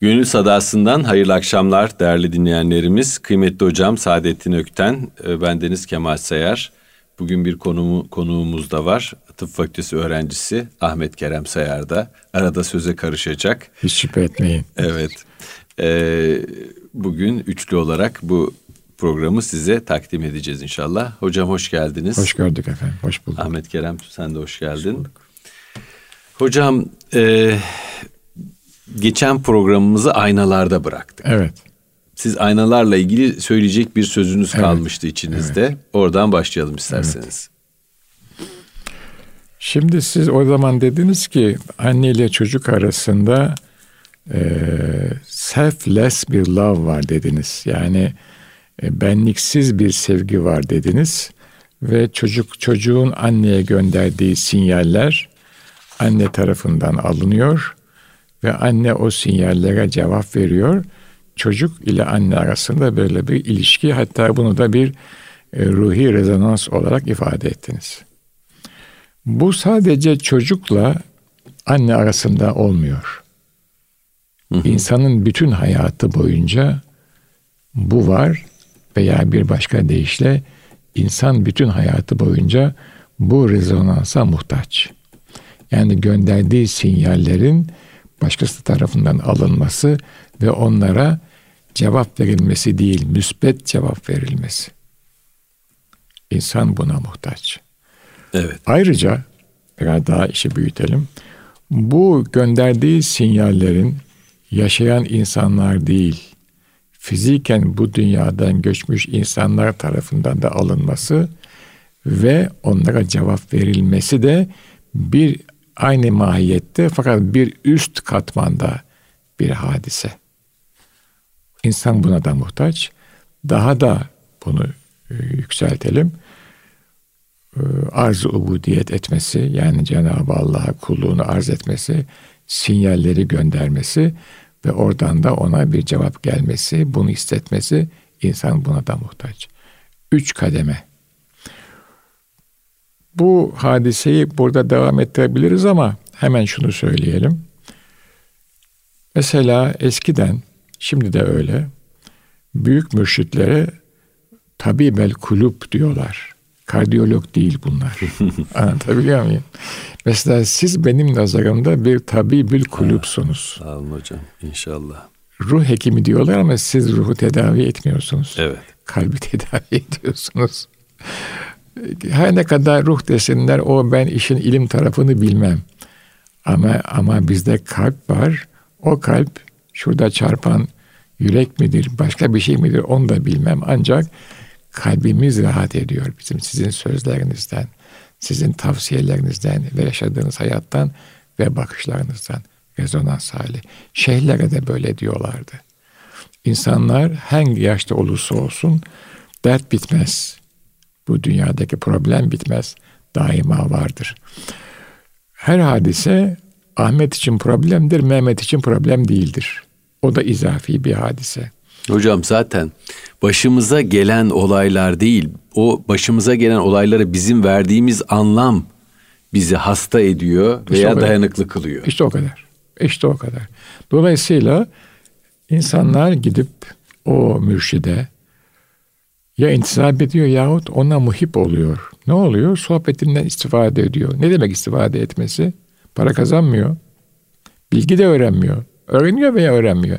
Gönül Sadası'ndan hayırlı akşamlar değerli dinleyenlerimiz. Kıymetli hocam Saadettin Ökten, e, bendeniz Kemal Sayar. Bugün bir konumu, konuğumuz da var. Tıp Fakültesi öğrencisi Ahmet Kerem Sayar da arada söze karışacak. Hiç şüphe etmeyin. Evet. Ee, bugün üçlü olarak bu programı size takdim edeceğiz inşallah. Hocam hoş geldiniz. Hoş gördük efendim. Hoş bulduk. Ahmet Kerem sen de hoş geldin. Hoş Hocam e, geçen programımızı aynalarda bıraktık. Evet. Siz aynalarla ilgili söyleyecek bir sözünüz evet. kalmıştı içinizde. Evet. Oradan başlayalım isterseniz. Evet. Şimdi siz o zaman dediniz ki anne ile çocuk arasında e, selfless bir love var dediniz. Yani e, benliksiz bir sevgi var dediniz ve çocuk çocuğun anneye gönderdiği sinyaller anne tarafından alınıyor ve anne o sinyallere cevap veriyor. Çocuk ile anne arasında böyle bir ilişki hatta bunu da bir e, ruhi rezonans olarak ifade ettiniz. Bu sadece çocukla anne arasında olmuyor. İnsanın bütün hayatı boyunca bu var veya bir başka deyişle insan bütün hayatı boyunca bu rezonansa muhtaç. Yani gönderdiği sinyallerin başkası tarafından alınması ve onlara cevap verilmesi değil, müspet cevap verilmesi. İnsan buna muhtaç. Evet. Ayrıca biraz daha işi büyütelim. Bu gönderdiği sinyallerin yaşayan insanlar değil, fiziken bu dünyadan göçmüş insanlar tarafından da alınması ve onlara cevap verilmesi de bir aynı mahiyette fakat bir üst katmanda bir hadise. İnsan buna da muhtaç. Daha da bunu e, yükseltelim. E, arz-ı ubudiyet etmesi yani Cenab-ı Allah'a kulluğunu arz etmesi, sinyalleri göndermesi ve oradan da ona bir cevap gelmesi, bunu hissetmesi insan buna da muhtaç. Üç kademe. Bu hadiseyi burada devam ettirebiliriz ama hemen şunu söyleyelim. Mesela eskiden, şimdi de öyle, büyük mürşitlere tabibel kulüp diyorlar. Kardiyolog değil bunlar. Anlatabiliyor muyum? Mesela siz benim nazarımda bir tabibül kulüpsunuz. Sağ olun hocam inşallah. Ruh hekimi diyorlar ama siz ruhu tedavi etmiyorsunuz. Evet. Kalbi tedavi ediyorsunuz. Her ne kadar ruh desinler o ben işin ilim tarafını bilmem. Ama ama bizde kalp var. O kalp şurada çarpan yürek midir, başka bir şey midir onu da bilmem. Ancak kalbimiz rahat ediyor bizim sizin sözlerinizden, sizin tavsiyelerinizden ve yaşadığınız hayattan ve bakışlarınızdan rezonans hali. Şeyhlere de böyle diyorlardı. İnsanlar hangi yaşta olursa olsun dert bitmez. Bu dünyadaki problem bitmez. Daima vardır. Her hadise Ahmet için problemdir, Mehmet için problem değildir. O da izafi bir hadise. Hocam zaten başımıza gelen olaylar değil, o başımıza gelen olaylara bizim verdiğimiz anlam bizi hasta ediyor işte veya dayanıklı kılıyor. İşte o kadar. İşte o kadar. Dolayısıyla insanlar gidip o mürşide ya intisap ediyor yahut ona muhip oluyor. Ne oluyor? Sohbetinden istifade ediyor. Ne demek istifade etmesi? Para kazanmıyor. Bilgi de öğrenmiyor. Öğreniyor veya öğrenmiyor.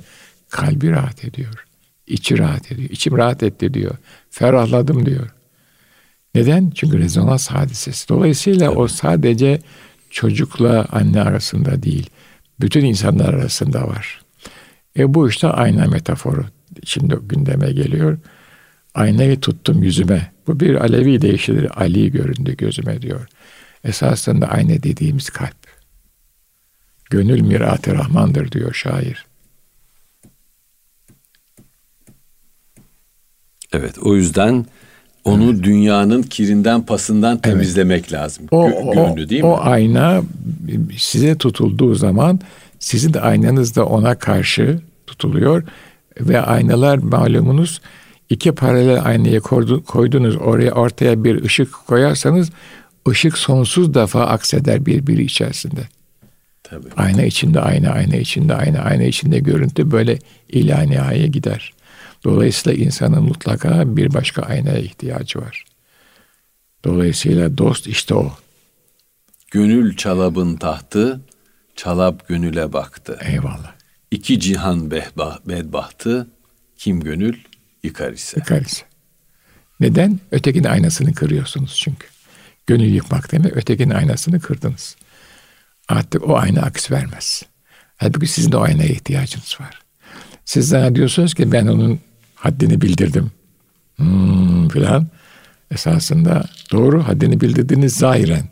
Kalbi rahat ediyor. İçi rahat ediyor. İçim rahat etti diyor. Ferahladım diyor. Neden? Çünkü rezonans hadisesi. Dolayısıyla Tabii. o sadece çocukla anne arasında değil. Bütün insanlar arasında var. E bu işte ayna metaforu. Şimdi gündeme geliyor. Aynayı tuttum yüzüme. Bu bir Alevi deyişidir. Ali göründü gözüme diyor. Esasında ayna dediğimiz kalp. Gönül mirat-ı Rahmandır diyor şair. Evet o yüzden onu evet. dünyanın kirinden pasından temizlemek evet. lazım. O, Gönlü değil mi? O ayna size tutulduğu zaman sizin de aynanız da ona karşı tutuluyor ve aynalar malumunuz iki paralel aynaya koydunuz oraya ortaya bir ışık koyarsanız ışık sonsuz defa akseder birbiri içerisinde. Tabii. Ayna içinde ayna, ayna içinde ayna, ayna içinde görüntü böyle ila nihaya gider. Dolayısıyla insanın mutlaka bir başka aynaya ihtiyacı var. Dolayısıyla dost işte o. Gönül çalabın tahtı, çalap gönüle baktı. Eyvallah. İki cihan behbah, bedbahtı, kim gönül yıkar ise. Yıkar ise. Neden? Ötekinin aynasını kırıyorsunuz çünkü. Gönül yıkmak demek ötekinin aynasını kırdınız. Artık o ayna aks vermez. Halbuki sizin de o aynaya ihtiyacınız var. Siz zannediyorsunuz ki ben onun haddini bildirdim. Hmm, filan. Esasında doğru haddini bildirdiniz zahiren.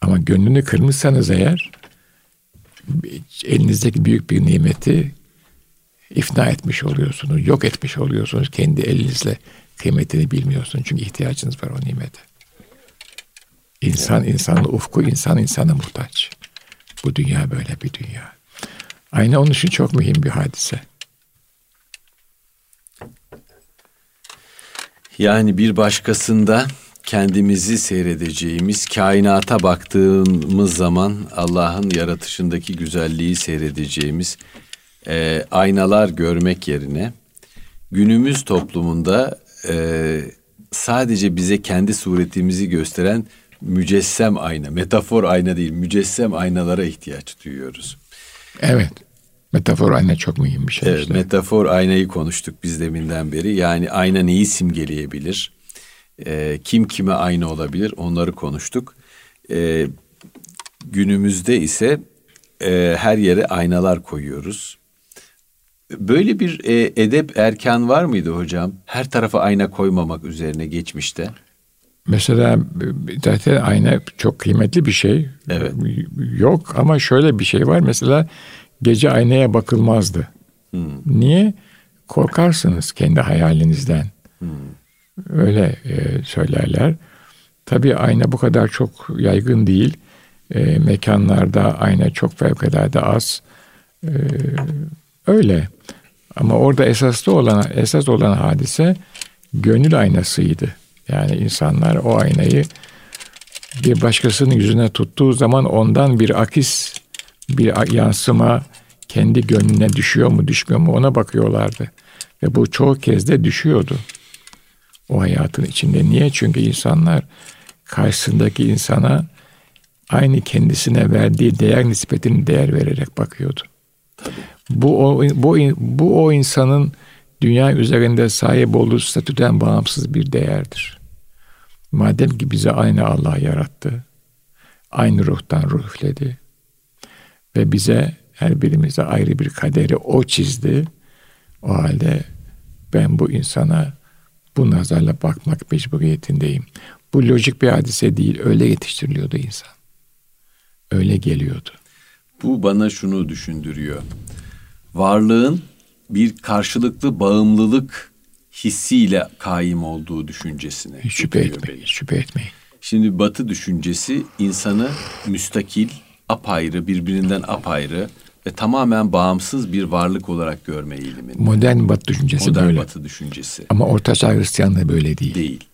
Ama gönlünü kırmışsanız eğer elinizdeki büyük bir nimeti ifna etmiş oluyorsunuz, yok etmiş oluyorsunuz. Kendi elinizle kıymetini bilmiyorsunuz. Çünkü ihtiyacınız var o nimete. İnsan insanın ufku, insan insana muhtaç. Bu dünya böyle bir dünya. Aynı onun için çok mühim bir hadise. Yani bir başkasında kendimizi seyredeceğimiz, kainata baktığımız zaman Allah'ın yaratışındaki güzelliği seyredeceğimiz e, aynalar görmek yerine günümüz toplumunda e, sadece bize kendi suretimizi gösteren mücessem ayna, metafor ayna değil, mücessem aynalara ihtiyaç duyuyoruz. Evet. Metafor ayna çok mühim bir şey. Evet, işte. metafor aynayı konuştuk biz deminden beri. Yani ayna neyi simgeleyebilir? E, kim kime aynı olabilir? Onları konuştuk. E, günümüzde ise e, her yere aynalar koyuyoruz. Böyle bir e, edep erkan var mıydı hocam? Her tarafa ayna koymamak üzerine geçmişte. Mesela zaten ayna çok kıymetli bir şey. Evet. Yok ama şöyle bir şey var. Mesela gece aynaya bakılmazdı. Hmm. Niye? Korkarsınız kendi hayalinizden. Hmm. Öyle e, söylerler. Tabii ayna bu kadar çok yaygın değil. E, mekanlarda ayna çok fevkalade az. E, öyle. Ama orada esaslı olan esas olan hadise gönül aynasıydı. Yani insanlar o aynayı bir başkasının yüzüne tuttuğu zaman ondan bir akis, bir yansıma kendi gönlüne düşüyor mu düşmüyor mu ona bakıyorlardı. Ve bu çoğu kez de düşüyordu. O hayatın içinde. Niye? Çünkü insanlar karşısındaki insana aynı kendisine verdiği değer nispetini değer vererek bakıyordu. Tabii. Bu o, bu, bu o insanın dünya üzerinde sahip olduğu statüden bağımsız bir değerdir. Madem ki bize aynı Allah yarattı, aynı ruhtan ruh üfledi ve bize her birimize ayrı bir kaderi o çizdi. O halde ben bu insana bu nazarla bakmak mecburiyetindeyim. Bu lojik bir hadise değil, öyle yetiştiriliyordu insan. Öyle geliyordu. Bu bana şunu düşündürüyor. Varlığın bir karşılıklı bağımlılık hissiyle kaim olduğu düşüncesine. Hiç şüphe etmeyin, beni. şüphe etmeyin. Şimdi Batı düşüncesi insanı müstakil, apayrı, birbirinden apayrı ve tamamen bağımsız bir varlık olarak görme eğiliminde. Modern Batı düşüncesi Modern böyle. Batı düşüncesi. Ama Ortaçağ Hristiyanlığı böyle değil. Değil.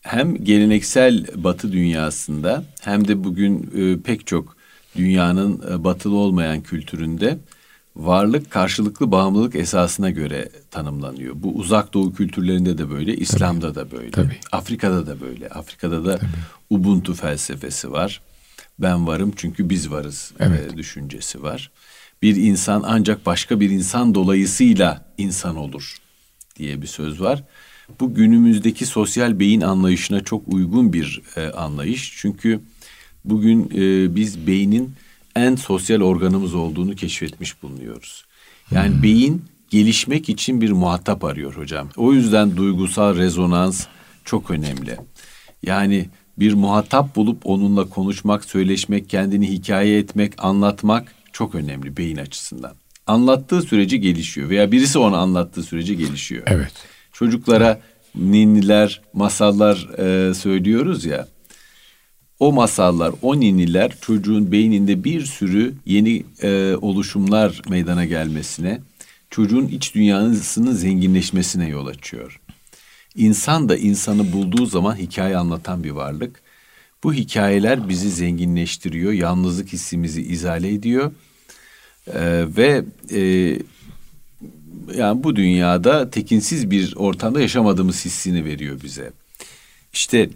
Hem geleneksel Batı dünyasında hem de bugün e, pek çok dünyanın e, batılı olmayan kültüründe varlık karşılıklı bağımlılık esasına göre tanımlanıyor. Bu uzak doğu kültürlerinde de böyle, İslam'da da böyle. Tabii. Afrika'da da böyle. Afrika'da da Tabii. Ubuntu felsefesi var. Ben varım çünkü biz varız evet. e, düşüncesi var. Bir insan ancak başka bir insan dolayısıyla insan olur diye bir söz var. Bu günümüzdeki sosyal beyin anlayışına çok uygun bir e, anlayış. Çünkü bugün e, biz beynin en sosyal organımız olduğunu keşfetmiş bulunuyoruz. Yani hmm. beyin gelişmek için bir muhatap arıyor hocam. O yüzden duygusal rezonans çok önemli. Yani bir muhatap bulup onunla konuşmak, söyleşmek, kendini hikaye etmek, anlatmak çok önemli beyin açısından. Anlattığı sürece gelişiyor veya birisi onu anlattığı sürece gelişiyor. Evet. Çocuklara ninniler, masallar e, söylüyoruz ya o masallar, o niniler çocuğun beyninde bir sürü yeni e, oluşumlar meydana gelmesine, çocuğun iç dünyasının zenginleşmesine yol açıyor. İnsan da insanı bulduğu zaman hikaye anlatan bir varlık. Bu hikayeler bizi zenginleştiriyor, yalnızlık hissimizi izale ediyor ee, ve e, yani bu dünyada tekinsiz bir ortamda yaşamadığımız hissini veriyor bize. İşte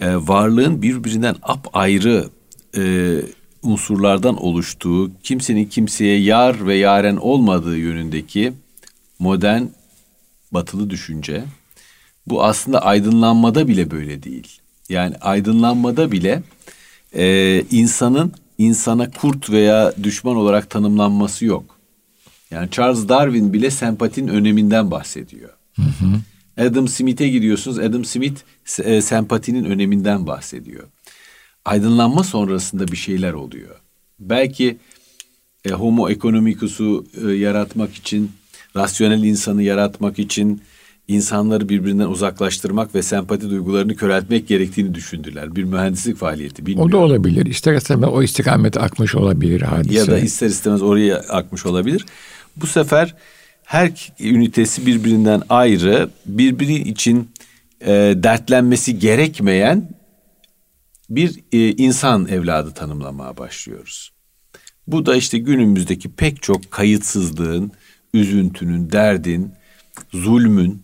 e, varlığın birbirinden apayrı e, unsurlardan oluştuğu, kimsenin kimseye yar ve yaren olmadığı yönündeki modern batılı düşünce bu aslında aydınlanmada bile böyle değil. Yani aydınlanmada bile e, insanın insana kurt veya düşman olarak tanımlanması yok. Yani Charles Darwin bile sempatin öneminden bahsediyor. Hı hı. Adam Smith'e gidiyorsunuz. Adam Smith e, sempatinin öneminden bahsediyor. Aydınlanma sonrasında bir şeyler oluyor. Belki e, homo economicus'u e, yaratmak için, rasyonel insanı yaratmak için insanları birbirinden uzaklaştırmak ve sempati duygularını köreltmek gerektiğini düşündüler. Bir mühendislik faaliyeti bilmiyorum. O da olabilir. İster istemez o istikamete akmış olabilir hadise. Ya da ister istemez oraya akmış olabilir. Bu sefer her ünitesi birbirinden ayrı, birbiri için e, dertlenmesi gerekmeyen bir e, insan evladı tanımlamaya başlıyoruz. Bu da işte günümüzdeki pek çok kayıtsızlığın, üzüntünün, derdin, zulmün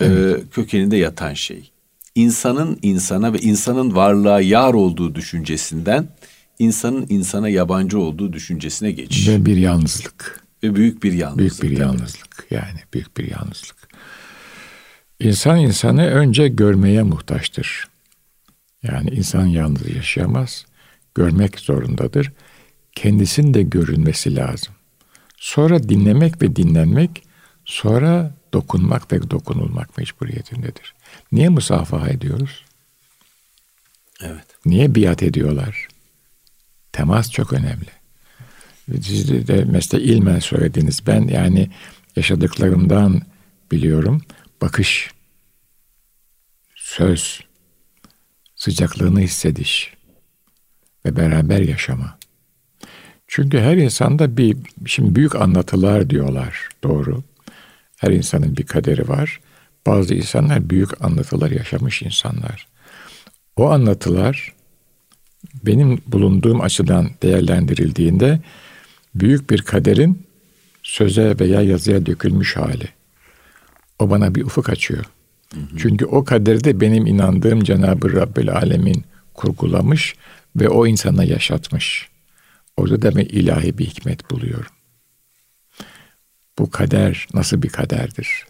e, evet. e, kökeninde yatan şey. İnsanın insana ve insanın varlığa yar olduğu düşüncesinden insanın insana yabancı olduğu düşüncesine geçiş. Ve bir yalnızlık. Ve büyük bir yalnızlık. Büyük bir yalnızlık yani büyük bir yalnızlık. İnsan insanı önce görmeye muhtaçtır. Yani insan yalnız yaşayamaz. Görmek zorundadır. Kendisinin de görünmesi lazım. Sonra dinlemek ve dinlenmek, sonra dokunmak ve dokunulmak mecburiyetindedir. Niye musafaha ediyoruz? Evet. Niye biat ediyorlar? Temas çok önemli. Siz de mesela ilmen söylediniz. Ben yani yaşadıklarımdan biliyorum. Bakış, söz, sıcaklığını hissediş ve beraber yaşama. Çünkü her insanda bir, şimdi büyük anlatılar diyorlar, doğru. Her insanın bir kaderi var. Bazı insanlar büyük anlatılar yaşamış insanlar. O anlatılar benim bulunduğum açıdan değerlendirildiğinde büyük bir kaderin söze veya yazıya dökülmüş hali. O bana bir ufuk açıyor. Hı hı. Çünkü o kaderde benim inandığım Cenab-ı Rabbel Alemin kurgulamış ve o insana yaşatmış. Orada da ben ilahi bir hikmet buluyorum. Bu kader nasıl bir kaderdir?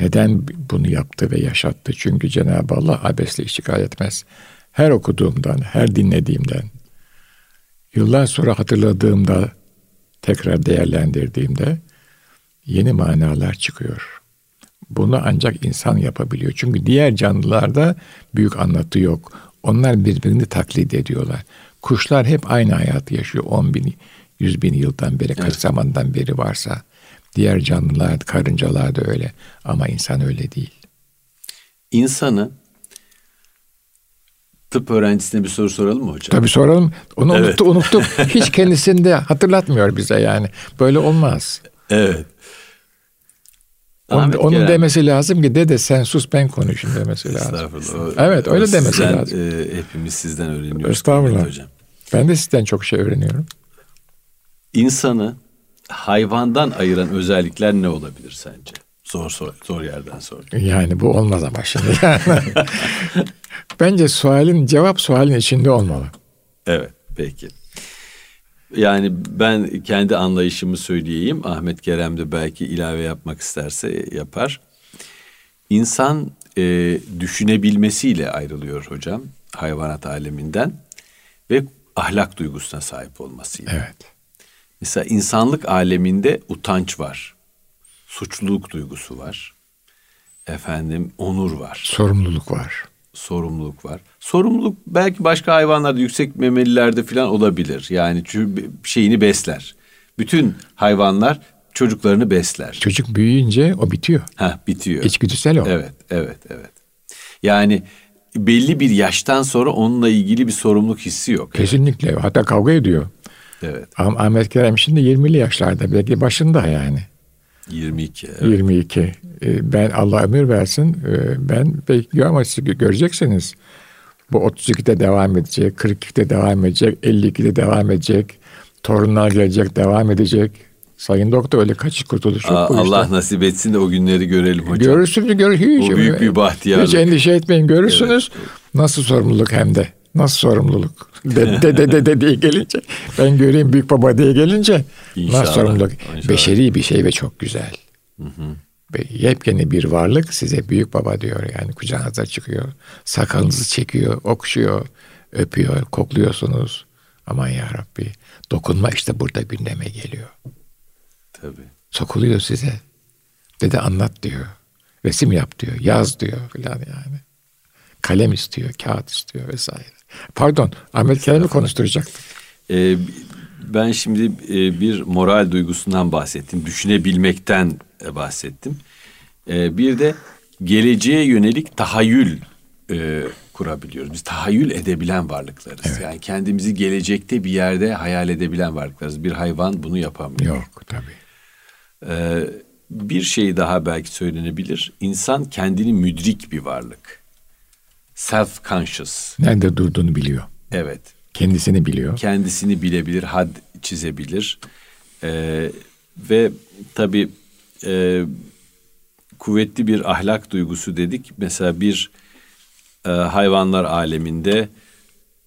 Neden bunu yaptı ve yaşattı? Çünkü Cenab-ı Allah abesle iştigal etmez. Her okuduğumdan, her dinlediğimden, Yıllar sonra hatırladığımda, tekrar değerlendirdiğimde yeni manalar çıkıyor. Bunu ancak insan yapabiliyor. Çünkü diğer canlılarda büyük anlatı yok. Onlar birbirini taklit ediyorlar. Kuşlar hep aynı hayatı yaşıyor. 10 bin, 100 bin yıldan beri, kaç evet. zamandan beri varsa. Diğer canlılar, karıncalar da öyle. Ama insan öyle değil. İnsanı tıp öğrencisine bir soru soralım mı hocam? Tabii soralım. Onu evet. unuttu, unuttum. Hiç kendisini de hatırlatmıyor bize yani. Böyle olmaz. Evet. Onun, onun demesi lazım ki dede sen sus ben konuşayım demesi lazım. Estağfurullah. Evet öyle demesi sizden, lazım. E, hepimiz sizden öğreniyoruz. Estağfurullah. Hocam. Ben de sizden çok şey öğreniyorum. İnsanı hayvandan ayıran özellikler ne olabilir sence? Zor zor, zor yerden sor. Yani bu olmaz ama şimdi. Bence sualin cevap sualin içinde olmalı. Evet peki. Yani ben kendi anlayışımı söyleyeyim. Ahmet Kerem de belki ilave yapmak isterse yapar. İnsan e, düşünebilmesiyle ayrılıyor hocam hayvanat aleminden ve ahlak duygusuna sahip olmasıyla. Evet. Mesela insanlık aleminde utanç var. Suçluluk duygusu var. Efendim onur var. Sorumluluk var sorumluluk var. Sorumluluk belki başka hayvanlarda yüksek memelilerde falan olabilir. Yani çünkü şeyini besler. Bütün hayvanlar çocuklarını besler. Çocuk büyüyünce o bitiyor. Ha bitiyor. İçgüdüsel o. Evet, evet, evet. Yani belli bir yaştan sonra onunla ilgili bir sorumluluk hissi yok. Kesinlikle. Evet. Hatta kavga ediyor. Evet. Ahmet Kerem şimdi 20'li yaşlarda belki başında yani. 22. Evet. 22. Ee, ben Allah ömür versin. Ee, ben bekliyorum ama siz göreceksiniz. Bu 32'de devam edecek, 42'de devam edecek, 52'de devam edecek. Torunlar gelecek, devam edecek. Sayın doktor öyle kaçış kurtuluş yok Aa, bu Allah işte. nasip etsin de o günleri görelim hocam. Görürsünüz, gör, hiç, Bu büyük bir bahtiyarlık. Hiç endişe etmeyin, görürsünüz. Nasıl sorumluluk hem de. Nasıl sorumluluk? De de de diye gelince, ben göreyim büyük baba diye gelince İnşallah, nasıl sorumluluk? inşallah. Beşeri bir şey ve çok güzel. Ve yepyeni bir varlık size büyük baba diyor yani kucağınıza çıkıyor. Sakalınızı çekiyor, okşuyor, öpüyor, kokluyorsunuz. Aman ya Rabbi dokunma işte burada gündeme geliyor. Tabii. Sokuluyor size. Dede anlat diyor. Resim yap diyor. Yaz diyor filan yani. Kalem istiyor, kağıt istiyor vesaire. Pardon, Ahmet Kerem'i konuşturacaktım. Ee, ben şimdi e, bir moral duygusundan bahsettim. Düşünebilmekten e, bahsettim. Ee, bir de geleceğe yönelik tahayyül e, kurabiliyoruz. Biz tahayyül edebilen varlıklarız. Yani kendimizi gelecekte bir yerde hayal edebilen varlıklarız. Bir hayvan bunu yapamıyor. Yok tabii. Ee, bir şey daha belki söylenebilir. İnsan kendini müdrik bir varlık. Self-conscious. Nerede durduğunu biliyor. Evet. Kendisini biliyor. kendisini bilebilir, had çizebilir. Ee, ve tabii e, kuvvetli bir ahlak duygusu dedik. Mesela bir e, hayvanlar aleminde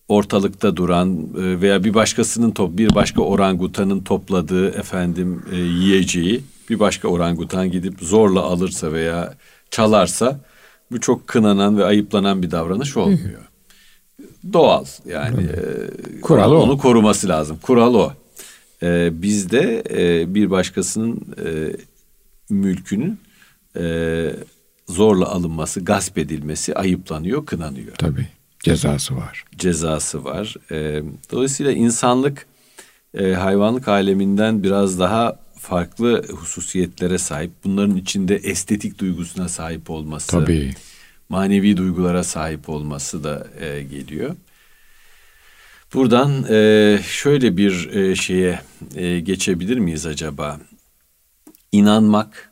ortalıkta duran e, veya bir başkasının top bir başka orangutanın topladığı efendim e, yiyeceği bir başka orangutan gidip zorla alırsa veya çalarsa bu çok kınanan ve ayıplanan bir davranış olmuyor. Doğal yani e, Kural o. onu koruması lazım. Kural o. E, bizde e, bir başkasının e, mülkünün e, zorla alınması, gasp edilmesi ayıplanıyor, kınanıyor Tabii. Cezası var. cezası var. E, dolayısıyla insanlık e, hayvanlık aleminden biraz daha farklı hususiyetlere sahip. Bunların içinde estetik duygusuna sahip olması, Tabii. manevi duygulara sahip olması da e, geliyor. Buradan e, şöyle bir e, şeye e, geçebilir miyiz acaba? İnanmak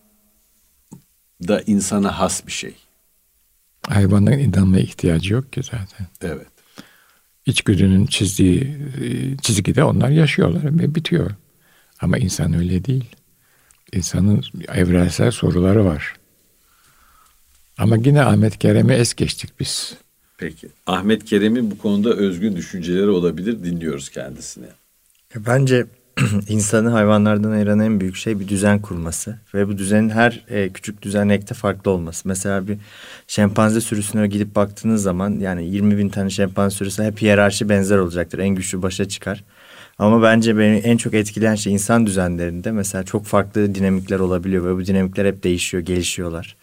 da insana has bir şey. Hayvanların inanmaya ihtiyacı yok ki zaten. Evet. İçgüdünün çizdiği e, çizgide onlar yaşıyorlar ve bitiyor. Ama insan öyle değil. İnsanın evrensel soruları var. Ama yine Ahmet Kerem'i es geçtik biz. Peki. Ahmet Kerem'in bu konuda özgün düşünceleri olabilir. Dinliyoruz kendisini. Bence insanı hayvanlardan ayıran en büyük şey bir düzen kurması ve bu düzenin her e, küçük düzenekte farklı olması. Mesela bir şempanze sürüsüne gidip baktığınız zaman yani 20 bin tane şempanze sürüsü hep hiyerarşi benzer olacaktır. En güçlü başa çıkar. Ama bence beni en çok etkileyen şey insan düzenlerinde mesela çok farklı dinamikler olabiliyor ve bu dinamikler hep değişiyor, gelişiyorlar.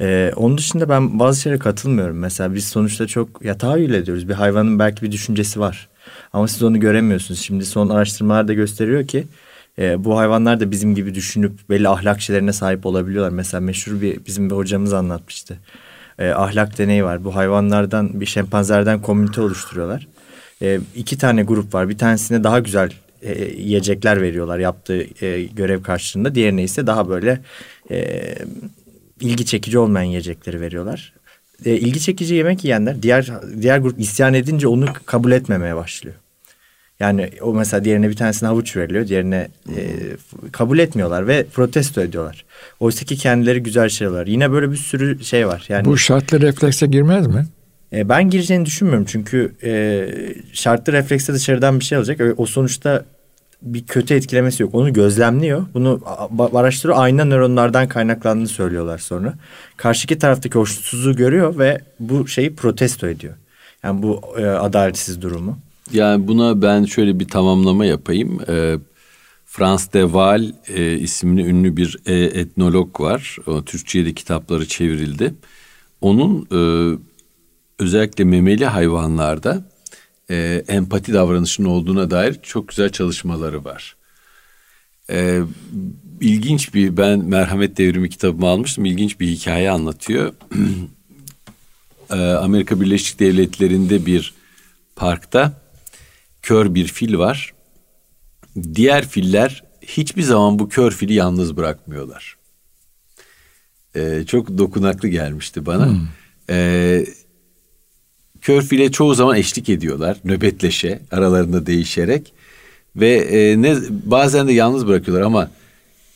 Ee, onun dışında ben bazı şeylere katılmıyorum. Mesela biz sonuçta çok ya tahayyül ediyoruz. Bir hayvanın belki bir düşüncesi var. Ama siz onu göremiyorsunuz. Şimdi son araştırmalar da gösteriyor ki e, bu hayvanlar da bizim gibi düşünüp belli ahlak şeylerine sahip olabiliyorlar. Mesela meşhur bir bizim bir hocamız anlatmıştı. E, ahlak deneyi var. Bu hayvanlardan bir şempanzelerden komünite oluşturuyorlar. E, iki tane grup var. Bir tanesine daha güzel e, yiyecekler veriyorlar yaptığı e, görev karşılığında. Diğerine ise daha böyle e, ilgi çekici olmayan yiyecekleri veriyorlar. E, ilgi çekici yemek yiyenler diğer diğer grup isyan edince onu kabul etmemeye başlıyor. Yani o mesela diğerine bir tanesine havuç veriliyor. Diğerine e, kabul etmiyorlar ve protesto ediyorlar. Oysa ki kendileri güzel şeyler. Yine böyle bir sürü şey var. Yani Bu şartlı reflekse girmez mi? E, ben gireceğini düşünmüyorum. Çünkü e, şartlı reflekste dışarıdan bir şey olacak. E, O sonuçta bir kötü etkilemesi yok. Onu gözlemliyor. Bunu araştırıyor. Ayna nöronlardan kaynaklandığını söylüyorlar sonra. Karşıki taraftaki hoşnutsuzluğu görüyor ve bu şeyi protesto ediyor. Yani bu e, adaletsiz durumu. Yani buna ben şöyle bir tamamlama yapayım. Ee, Frans de Waal e, isimli ünlü bir e, etnolog var. O, Türkçe'ye de kitapları çevrildi. Onun e, özellikle memeli hayvanlarda e, empati davranışının olduğuna dair çok güzel çalışmaları var. E, ilginç bir ben Merhamet Devrimi kitabımı almıştım. İlginç bir hikaye anlatıyor. e, Amerika Birleşik Devletleri'nde bir parkta kör bir fil var. Diğer filler hiçbir zaman bu kör fili yalnız bırakmıyorlar. Ee, çok dokunaklı gelmişti bana. Ee, Körfile çoğu zaman eşlik ediyorlar nöbetleşe aralarında değişerek ve e, ne bazen de yalnız bırakıyorlar ama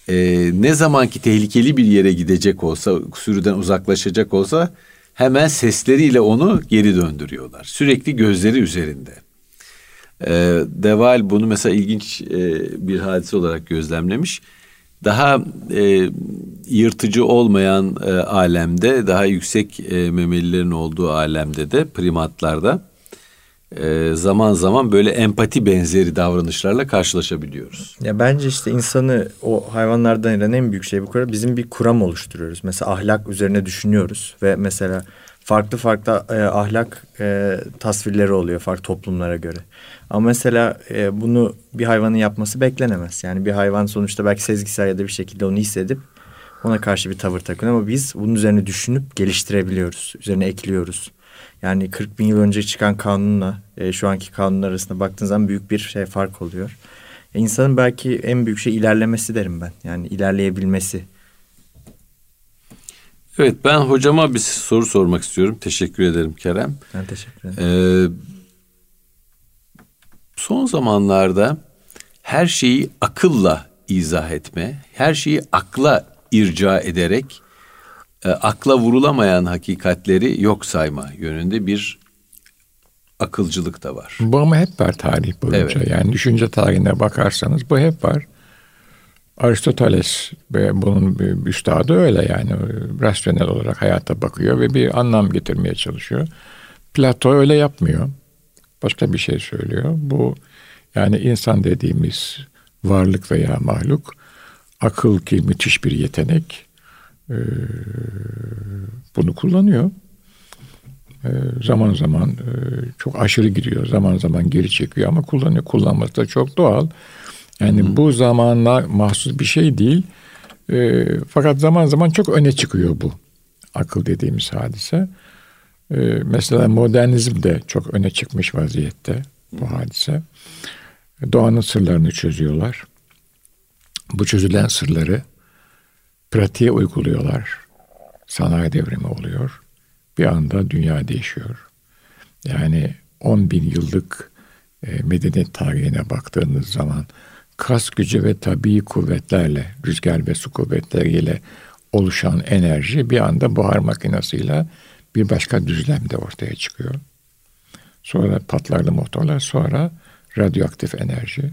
e, ne zamanki tehlikeli bir yere gidecek olsa sürüden uzaklaşacak olsa hemen sesleriyle onu geri döndürüyorlar. Sürekli gözleri üzerinde. E, Deval bunu mesela ilginç e, bir hadise olarak gözlemlemiş. Daha e, yırtıcı olmayan e, alemde, daha yüksek e, memelilerin olduğu alemde de primatlarda e, zaman zaman böyle empati benzeri davranışlarla karşılaşabiliyoruz. Ya bence işte insanı o hayvanlardan ayıran en büyük şey bu kadar bizim bir kuram oluşturuyoruz. Mesela ahlak üzerine düşünüyoruz ve mesela farklı farklı e, ahlak e, tasvirleri oluyor farklı toplumlara göre. Ama mesela e, bunu bir hayvanın yapması beklenemez. Yani bir hayvan sonuçta belki sezgisel ya da bir şekilde onu hissedip ona karşı bir tavır takıyor ama biz bunun üzerine düşünüp geliştirebiliyoruz. Üzerine ekliyoruz. Yani 40 bin yıl önce çıkan kanunla e, şu anki kanun arasında baktığınız zaman büyük bir şey fark oluyor. E, insanın belki en büyük şey ilerlemesi derim ben. Yani ilerleyebilmesi. Evet ben hocama bir soru sormak istiyorum. Teşekkür ederim Kerem. Ben teşekkür ederim. Ee, son zamanlarda her şeyi akılla izah etme, her şeyi akla irca ederek e, akla vurulamayan hakikatleri yok sayma yönünde bir akılcılık da var. Bu ama hep var tarih boyunca. Evet. Yani düşünce tarihine bakarsanız bu hep var. Aristoteles ve bunun üstadı öyle yani rasyonel olarak hayata bakıyor ve bir anlam getirmeye çalışıyor. Plato öyle yapmıyor. Başka bir şey söylüyor. Bu yani insan dediğimiz varlık veya mahluk akıl ki müthiş bir yetenek bunu kullanıyor. Zaman zaman çok aşırı gidiyor, zaman zaman geri çekiyor ama kullanıyor. Kullanması da çok doğal. Yani hmm. bu zamanla mahsus bir şey değil. Ee, fakat zaman zaman çok öne çıkıyor bu akıl dediğimiz hadise. mesela modernizm de çok öne çıkmış vaziyette bu hadise. Doğanın sırlarını çözüyorlar. Bu çözülen sırları pratiğe uyguluyorlar. Sanayi devrimi oluyor. Bir anda dünya değişiyor. Yani 10 bin yıllık e, medeniyet tarihine baktığınız zaman kas gücü ve tabii kuvvetlerle, rüzgar ve su kuvvetleriyle oluşan enerji bir anda buhar makinesiyle bir başka düzlemde ortaya çıkıyor. Sonra patlarlı motorlar, sonra radyoaktif enerji.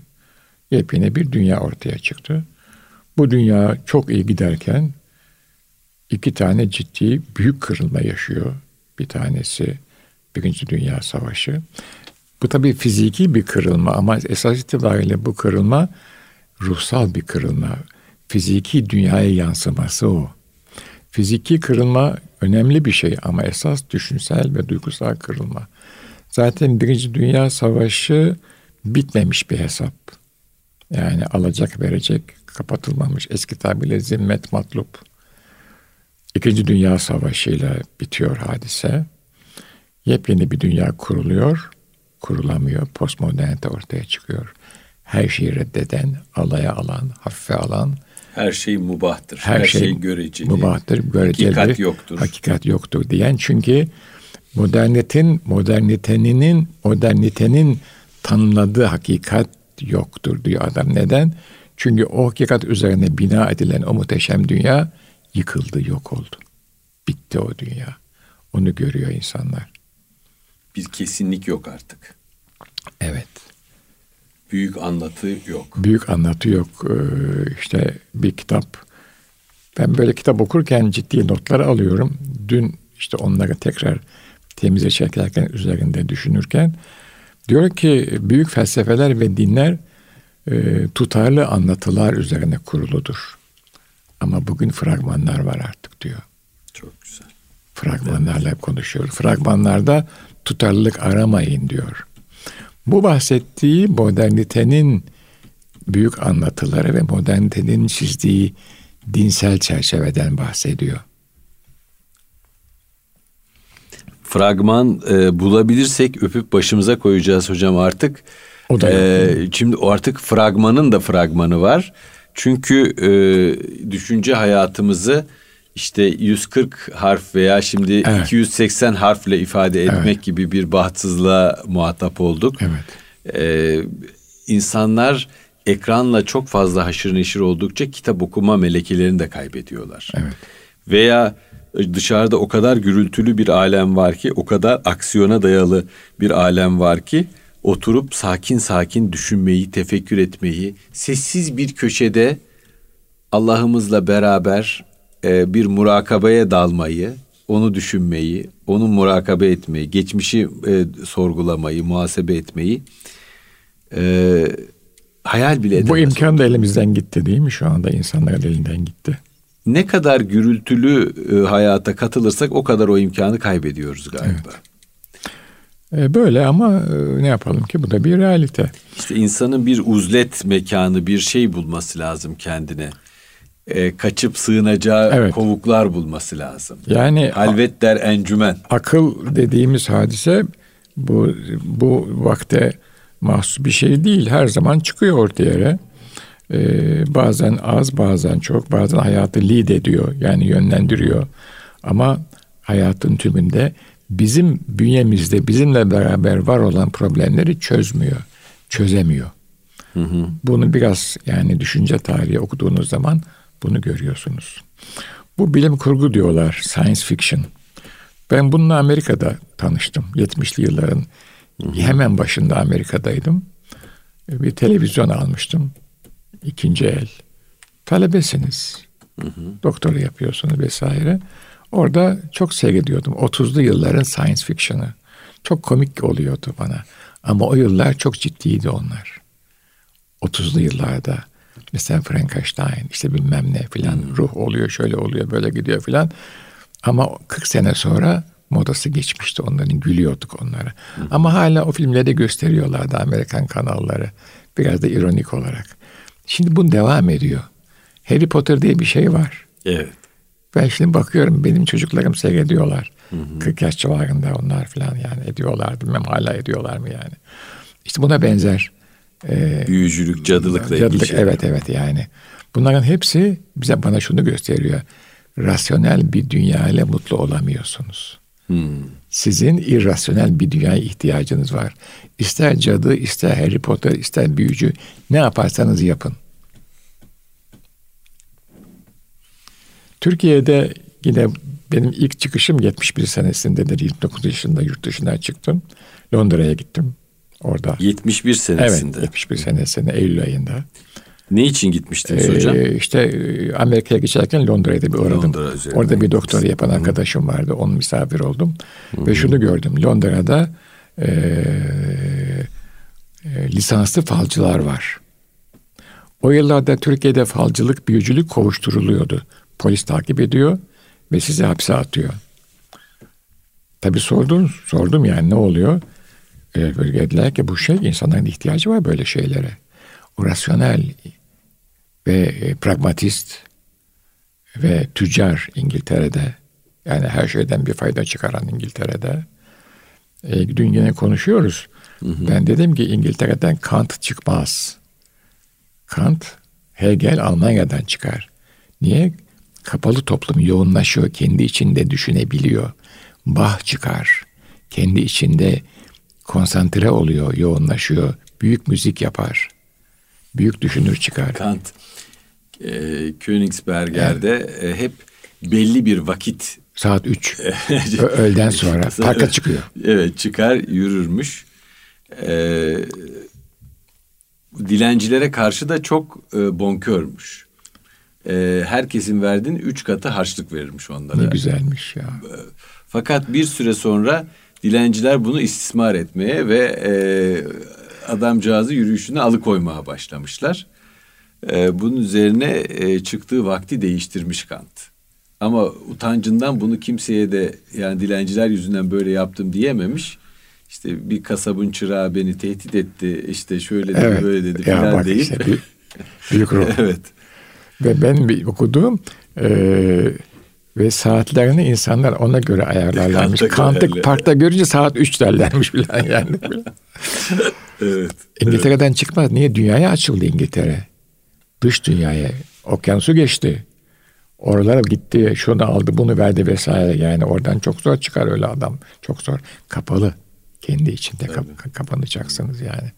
Yepyeni bir dünya ortaya çıktı. Bu dünya çok iyi giderken iki tane ciddi büyük kırılma yaşıyor. Bir tanesi Birinci Dünya Savaşı. Bu tabii fiziki bir kırılma ama esas itibariyle bu kırılma ruhsal bir kırılma. Fiziki dünyaya yansıması o. Fiziki kırılma önemli bir şey ama esas düşünsel ve duygusal kırılma. Zaten Birinci Dünya Savaşı bitmemiş bir hesap. Yani alacak verecek kapatılmamış eski tabirle zimmet matlup. İkinci Dünya Savaşı ile bitiyor hadise. Yepyeni bir dünya kuruluyor, kurulamıyor. Postmodernite ortaya çıkıyor. Her şeyi reddeden, alaya alan, hafife alan. Her şey mubahtır. Her, her şey, şey göreceli. Mubahtır, göreceli. Hakikat yoktur. Hakikat yoktur diyen çünkü modernitin, modernitenin, modernitenin tanımladığı hakikat yoktur diyor adam. Neden? Çünkü o hakikat üzerine bina edilen o muhteşem dünya yıkıldı, yok oldu. Bitti o dünya. Onu görüyor insanlar. Bir kesinlik yok artık. Evet. Büyük anlatı yok. Büyük anlatı yok. Ee, işte bir kitap. Ben böyle kitap okurken ciddi notlar alıyorum. Dün işte onları tekrar temize çekerken üzerinde düşünürken diyor ki büyük felsefeler ve dinler e, tutarlı anlatılar üzerine kuruludur. Ama bugün fragmanlar var artık diyor. Çok güzel. Fragmanlarla evet. konuşuyor. Fragmanlarda tutarlılık aramayın diyor. Bu bahsettiği modernitenin büyük anlatıları ve modernitenin çizdiği dinsel çerçeveden bahsediyor. Fragman e, bulabilirsek öpüp başımıza koyacağız hocam artık. O da ee, şimdi artık fragmanın da fragmanı var. Çünkü e, düşünce hayatımızı işte 140 harf veya şimdi evet. 280 harfle ifade etmek evet. gibi bir bahtsızlığa muhatap olduk. Evet. Ee, insanlar ekranla çok fazla haşır neşir oldukça kitap okuma melekelerini de kaybediyorlar. Evet. Veya dışarıda o kadar gürültülü bir alem var ki, o kadar aksiyona dayalı bir alem var ki oturup sakin sakin düşünmeyi, tefekkür etmeyi, sessiz bir köşede Allah'ımızla beraber e, bir murakabeye dalmayı, onu düşünmeyi, onu murakabe etmeyi, geçmişi e, sorgulamayı, muhasebe etmeyi e, hayal bile edemez. Bu imkan da elimizden gitti değil mi? Şu anda insanların elinden gitti. Ne kadar gürültülü e, hayata katılırsak o kadar o imkanı kaybediyoruz galiba. Evet. E, böyle ama e, ne yapalım ki bu da bir realite. İşte insanın bir uzlet mekanı, bir şey bulması lazım kendine. E, kaçıp sığınacağı evet. kovuklar bulması lazım. Yani halvet der encümen. Akıl dediğimiz hadise bu bu vakte mahsus bir şey değil. Her zaman çıkıyor ortaya. Ee, bazen az, bazen çok, bazen hayatı lead ediyor. Yani yönlendiriyor. Ama hayatın tümünde bizim bünyemizde bizimle beraber var olan problemleri çözmüyor, çözemiyor. Hı hı. Bunu biraz yani düşünce tarihi okuduğunuz zaman bunu görüyorsunuz. Bu bilim kurgu diyorlar, science fiction. Ben bununla Amerika'da tanıştım. 70'li yılların hemen başında Amerika'daydım. Bir televizyon almıştım. ikinci el. Talebesiniz. Hı hı. Doktora yapıyorsunuz vesaire. Orada çok seyrediyordum. 30'lu yılların science fiction'ı. Çok komik oluyordu bana. Ama o yıllar çok ciddiydi onlar. 30'lu yıllarda. Mesela Frankenstein işte bilmem ne filan hmm. ruh oluyor şöyle oluyor böyle gidiyor filan. Ama 40 sene sonra modası geçmişti onların gülüyorduk onlara. Hmm. Ama hala o filmleri gösteriyorlardı Amerikan kanalları. Biraz da ironik olarak. Şimdi bunu devam ediyor. Harry Potter diye bir şey var. Evet. Ben şimdi bakıyorum benim çocuklarım seyrediyorlar. Hı hı. 40 yaş civarında onlar falan yani ediyorlar. Bilmem hala ediyorlar mı yani. İşte buna benzer. E, Büyücülük, cadılıkla cadılık, ilgili Evet evet yani. Bunların hepsi bize bana şunu gösteriyor. Rasyonel bir dünya ile mutlu olamıyorsunuz. Hmm. Sizin irrasyonel bir dünyaya ihtiyacınız var. İster cadı, ister Harry Potter, ister büyücü ne yaparsanız yapın. Türkiye'de yine benim ilk çıkışım 71 senesindedir. 29 yaşında yurt dışına çıktım. Londra'ya gittim. Orada. 71 senesinde. Evet 71 senesinde Eylül ayında. Ne için gitmiştiniz ee, hocam? İşte e, Amerika'ya geçerken Londra'da bir uğradım. Londra Orada bir doktor yapan arkadaşım vardı. Onun misafir oldum. Hı-hı. Ve şunu gördüm. Londra'da e, e, lisanslı falcılar var. O yıllarda Türkiye'de falcılık, büyücülük kovuşturuluyordu. Polis takip ediyor ve sizi hapse atıyor. Tabii sordum, sordum yani ne oluyor? Dediler ki bu şey insanların ihtiyacı var böyle şeylere. O rasyonel ve e, pragmatist ve tüccar İngiltere'de yani her şeyden bir fayda çıkaran İngiltere'de e, dün yine konuşuyoruz. Hı hı. Ben dedim ki İngiltere'den Kant çıkmaz. Kant Hegel Almanya'dan çıkar. Niye? Kapalı toplum yoğunlaşıyor, kendi içinde düşünebiliyor. Bah çıkar, kendi içinde konsantre oluyor, yoğunlaşıyor, büyük müzik yapar, büyük düşünür çıkar. Kant, e, Königsberger'de evet. e, hep belli bir vakit saat 3 öğleden sonra parka çıkıyor. Evet çıkar yürürmüş. Ee, dilencilere karşı da çok e, bonkörmüş e, herkesin verdiğin üç katı harçlık verirmiş onlara. Ne güzelmiş ya. Fakat bir süre sonra dilenciler bunu istismar etmeye ve e, adamcağızı yürüyüşüne alıkoymaya başlamışlar. E, bunun üzerine e, çıktığı vakti değiştirmiş Kant. Ama utancından bunu kimseye de yani dilenciler yüzünden böyle yaptım diyememiş. İşte bir kasabın çırağı beni tehdit etti işte şöyle dedi evet. böyle dedi ya falan deyip. Işte, büyük, büyük ruh. evet. Ve ben bir okuduğum e, ve saatlerini insanlar ona göre ayarlarlarmış. Kantık parkta görünce saat 3 derlermiş falan yani. evet. İngiltere'den evet. çıkmaz. Niye? Dünyaya açıldı İngiltere. Dış dünyaya. Okyanusu geçti. Oralara gitti, şunu aldı, bunu verdi vesaire. Yani oradan çok zor çıkar öyle adam. Çok zor. Kapalı. Kendi içinde kap- kapanacaksınız yani.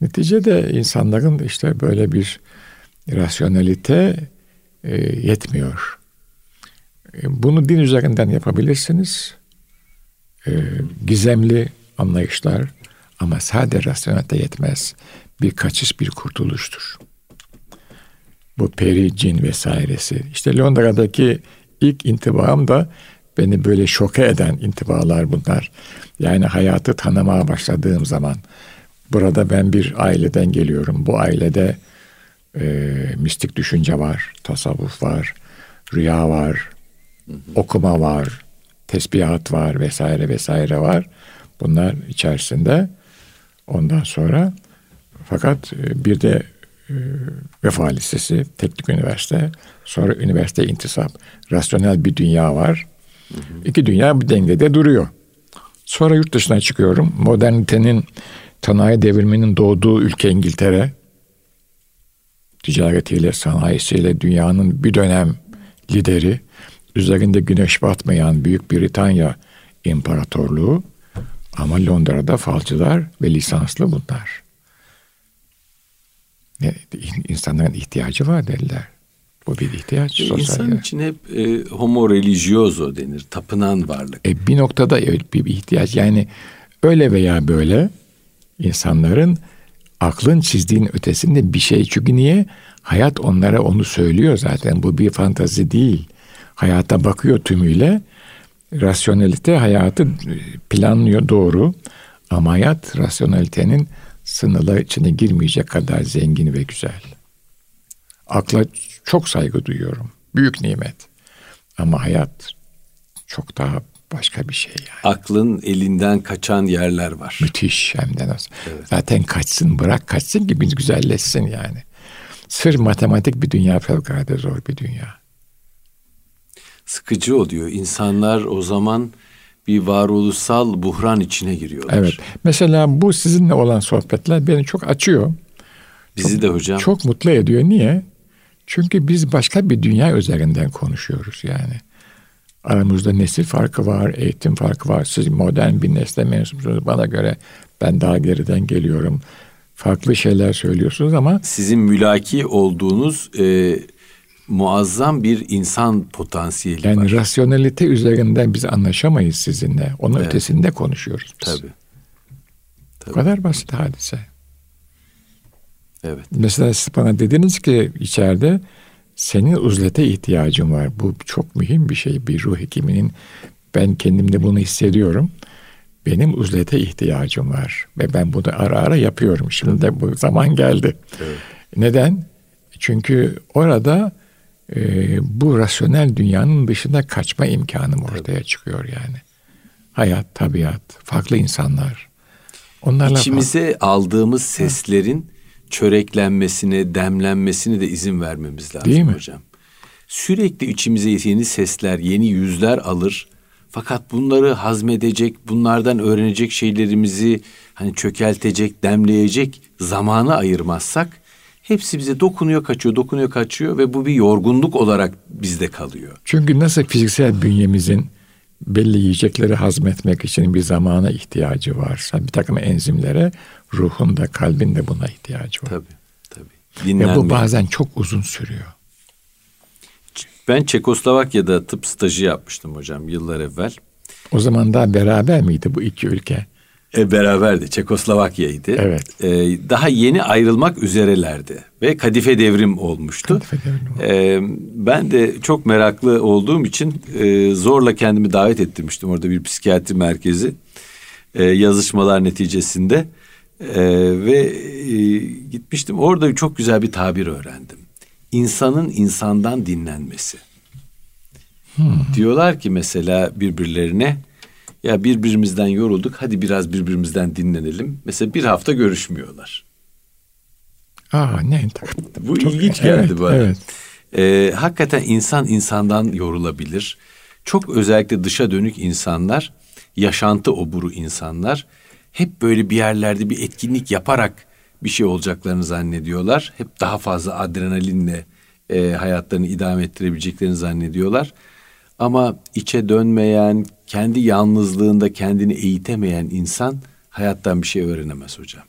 Neticede insanların işte böyle bir rasyonelite e, yetmiyor. E, bunu din üzerinden yapabilirsiniz. E, gizemli anlayışlar ama sadece rasyonelite yetmez. Bir kaçış, bir kurtuluştur. Bu peri, cin vesairesi. İşte Londra'daki ilk intibam da beni böyle şoke eden intibalar bunlar. Yani hayatı tanımaya başladığım zaman burada ben bir aileden geliyorum. Bu ailede e, mistik düşünce var, tasavvuf var, rüya var. Okuma var, tesbihat var vesaire vesaire var. Bunlar içerisinde ondan sonra fakat e, bir de e, Vefa Lisesi, Teknik Üniversite, sonra üniversite intisap, rasyonel bir dünya var. İki dünya bir dengede duruyor. Sonra yurt dışına çıkıyorum. Modernitenin, sanayi devriminin doğduğu ülke İngiltere. Ticaretiyle, sanayisiyle dünyanın bir dönem lideri. Üzerinde güneş batmayan Büyük Britanya İmparatorluğu. Ama Londra'da falcılar ve lisanslı bunlar. İnsanların ihtiyacı var dediler. Bu bir ihtiyaç. E, insan için hep e, homo religioso denir. Tapınan varlık. E, bir noktada evet bir, bir ihtiyaç. Yani öyle veya böyle insanların aklın çizdiğin ötesinde bir şey. Çünkü niye? Hayat onlara onu söylüyor zaten. Bu bir fantazi değil. Hayata bakıyor tümüyle. Rasyonelite hayatı planlıyor doğru. Ama hayat rasyonelitenin sınırlar içine girmeyecek kadar zengin ve güzel. Akla çok saygı duyuyorum. Büyük nimet. Ama hayat çok daha başka bir şey yani. Aklın elinden kaçan yerler var. Müthiş hem de nasıl. Evet. Zaten kaçsın bırak kaçsın ki biz güzelleşsin yani. Sır matematik bir dünya fevkalade zor bir dünya. Sıkıcı oluyor. İnsanlar o zaman bir varoluşsal buhran içine giriyorlar. Evet. Mesela bu sizinle olan sohbetler beni çok açıyor. Bizi çok, de hocam. Çok mutlu ediyor. Niye? Çünkü biz başka bir dünya üzerinden konuşuyoruz yani. Aramızda nesil farkı var, eğitim farkı var. Siz modern bir nesle mensupsunuz. Bana göre ben daha geriden geliyorum. Farklı şeyler söylüyorsunuz ama... Sizin mülaki olduğunuz e, muazzam bir insan potansiyeli yani var. Yani rasyonelite üzerinden biz anlaşamayız sizinle. Onun evet. ötesinde konuşuyoruz biz. Tabii. Tabii. Bu kadar basit hadise. Evet. Mesela siz bana dediniz ki içeride senin uzlete ihtiyacın var. Bu çok mühim bir şey. Bir ruh hekiminin ben kendimde bunu hissediyorum. Benim uzlete ihtiyacım var. Ve ben bunu ara ara yapıyorum. Şimdi de bu zaman geldi. Evet. Neden? Çünkü orada e, bu rasyonel dünyanın dışına kaçma imkanım ortaya Tabii. çıkıyor yani. Hayat, tabiat, farklı insanlar. Onlarla İçimize farklı. aldığımız seslerin çöreklenmesine, demlenmesine de izin vermemiz lazım Değil mi? hocam. Sürekli içimize yeni sesler, yeni yüzler alır. Fakat bunları hazmedecek, bunlardan öğrenecek şeylerimizi hani çökeltecek, demleyecek zamanı ayırmazsak hepsi bize dokunuyor, kaçıyor, dokunuyor, kaçıyor ve bu bir yorgunluk olarak bizde kalıyor. Çünkü nasıl fiziksel bünyemizin belli yiyecekleri hazmetmek için bir zamana ihtiyacı varsa bir takım enzimlere ruhun da kalbin de buna ihtiyacı var. Tabii tabii. Dinlenme. Ve bu bazen çok uzun sürüyor. Ben Çekoslovakya'da tıp stajı yapmıştım hocam yıllar evvel. O zaman daha beraber miydi bu iki ülke? E, beraberdi. Çekoslovakya'ydı. Evet. E, daha yeni ayrılmak üzerelerdi. Ve kadife devrim olmuştu. Kadife devrim e, ben de çok meraklı olduğum için e, zorla kendimi davet ettirmiştim. Orada bir psikiyatri merkezi. E, yazışmalar neticesinde. E, ve e, gitmiştim. Orada çok güzel bir tabir öğrendim. İnsanın insandan dinlenmesi. Hmm. Diyorlar ki mesela birbirlerine ya birbirimizden yorulduk hadi biraz birbirimizden dinlenelim. Mesela bir hafta görüşmüyorlar. Aa ne? Bu Çok, ilginç geldi evet, bana. Evet. Ee, hakikaten insan insandan yorulabilir. Çok özellikle dışa dönük insanlar, yaşantı oburu insanlar hep böyle bir yerlerde bir etkinlik yaparak bir şey olacaklarını zannediyorlar. Hep daha fazla adrenalinle e, hayatlarını idame ettirebileceklerini zannediyorlar. Ama içe dönmeyen, kendi yalnızlığında kendini eğitemeyen insan hayattan bir şey öğrenemez hocam.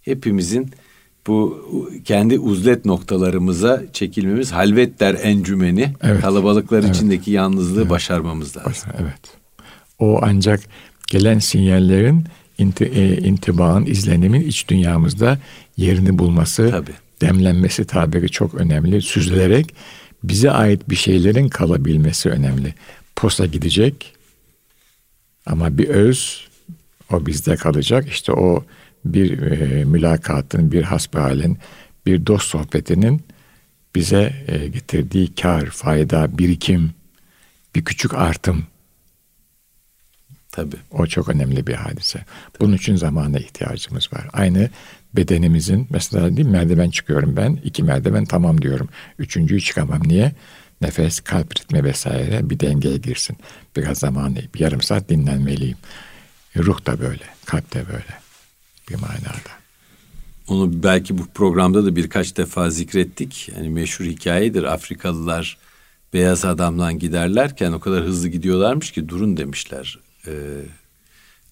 Hepimizin bu kendi uzlet noktalarımıza çekilmemiz halvet der encümeni evet. kalabalıklar evet. içindeki yalnızlığı evet. başarmamız lazım. Evet. O ancak gelen sinyallerin inti, e, intibağın, izlenimin iç dünyamızda yerini bulması, Tabii. demlenmesi tabiri çok önemli. Süzülerek bize ait bir şeylerin kalabilmesi önemli. Posta gidecek ama bir öz o bizde kalacak. İşte o bir e, mülakatın, bir hasbihalin, bir dost sohbetinin bize e, getirdiği kar, fayda, birikim, bir küçük artım. Tabii. O çok önemli bir hadise. Bunun için zamana ihtiyacımız var. Aynı bedenimizin mesela değil merdiven çıkıyorum ben. iki merdiven tamam diyorum. Üçüncüyü çıkamam. Niye? Nefes, kalp ritmi vesaire bir dengeye girsin. Biraz zamanı, bir yarım saat dinlenmeliyim. Ruh da böyle, kalp de böyle bir manada. Onu belki bu programda da birkaç defa zikrettik. Yani meşhur hikayedir. Afrikalılar beyaz adamdan giderlerken o kadar hızlı gidiyorlarmış ki durun demişler. Ee,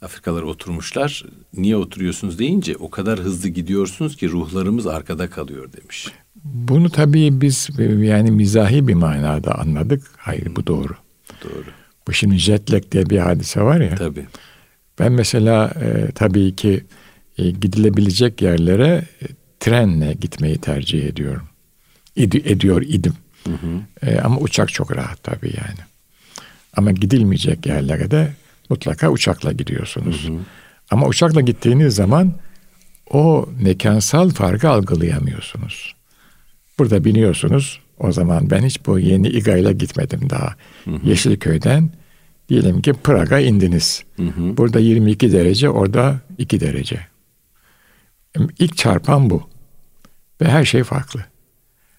Afrikalılar oturmuşlar. Niye oturuyorsunuz deyince o kadar hızlı gidiyorsunuz ki ruhlarımız arkada kalıyor demiş. Bunu tabii biz yani mizahi bir manada anladık. Hayır bu doğru. Doğru. Bu şimdi jet lag diye bir hadise var ya. Tabii. Ben mesela e, tabii ki e, gidilebilecek yerlere e, trenle gitmeyi tercih ediyorum. İdi, ediyor idim. Hı hı. E, ama uçak çok rahat tabii yani. Ama gidilmeyecek yerlere de mutlaka uçakla gidiyorsunuz. Hı hı. Ama uçakla gittiğiniz zaman o mekansal farkı algılayamıyorsunuz. Burada biniyorsunuz. O zaman ben hiç bu yeni İGA ile gitmedim daha. Hı hı. Yeşilköy'den diyelim ki Praga indiniz. Hı hı. Burada 22 derece, orada 2 derece. İlk çarpan bu. Ve her şey farklı.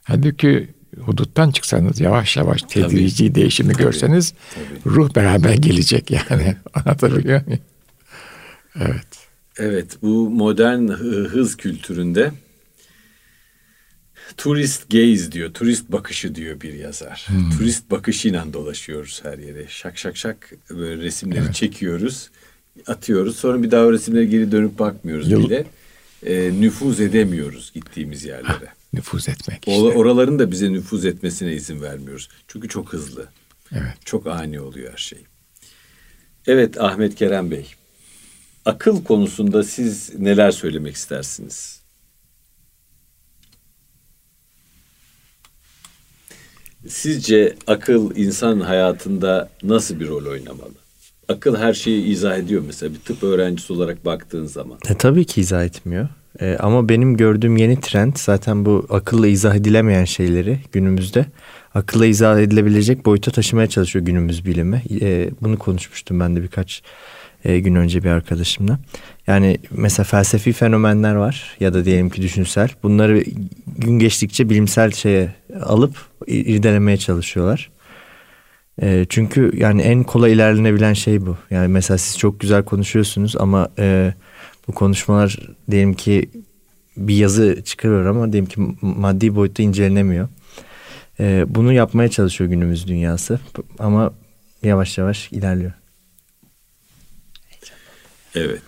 Halbuki huduttan çıksanız yavaş yavaş tedrici tabii. değişimi tabii. görseniz tabii. ruh beraber gelecek yani. Anlatabiliyor muyum? Evet. Evet bu modern hız kültüründe turist gaze diyor, turist bakışı diyor bir yazar. Hmm. Turist bakışıyla dolaşıyoruz her yere. Şak şak şak böyle resimleri evet. çekiyoruz, atıyoruz. Sonra bir daha o resimlere geri dönüp bakmıyoruz Yıl, bile e, nüfuz edemiyoruz gittiğimiz yerlere. Nüfuz etmek işte. Oraların da bize nüfuz etmesine izin vermiyoruz. Çünkü çok hızlı. Evet. Çok ani oluyor her şey. Evet Ahmet Kerem Bey. Akıl konusunda siz neler söylemek istersiniz? Sizce akıl insan hayatında nasıl bir rol oynamalı? akıl her şeyi izah ediyor mesela bir tıp öğrencisi olarak baktığın zaman. E, tabii ki izah etmiyor. E, ama benim gördüğüm yeni trend zaten bu akılla izah edilemeyen şeyleri günümüzde akılla izah edilebilecek boyuta taşımaya çalışıyor günümüz bilimi. E, bunu konuşmuştum ben de birkaç e, gün önce bir arkadaşımla. Yani mesela felsefi fenomenler var ya da diyelim ki düşünsel. Bunları gün geçtikçe bilimsel şeye alıp irdelemeye çalışıyorlar. E, çünkü yani en kolay ilerlenebilen şey bu. Yani mesela siz çok güzel konuşuyorsunuz ama e, bu konuşmalar diyelim ki bir yazı çıkarıyor ama diyelim ki maddi boyutta incelenemiyor. E, bunu yapmaya çalışıyor günümüz dünyası ama yavaş yavaş ilerliyor. Evet.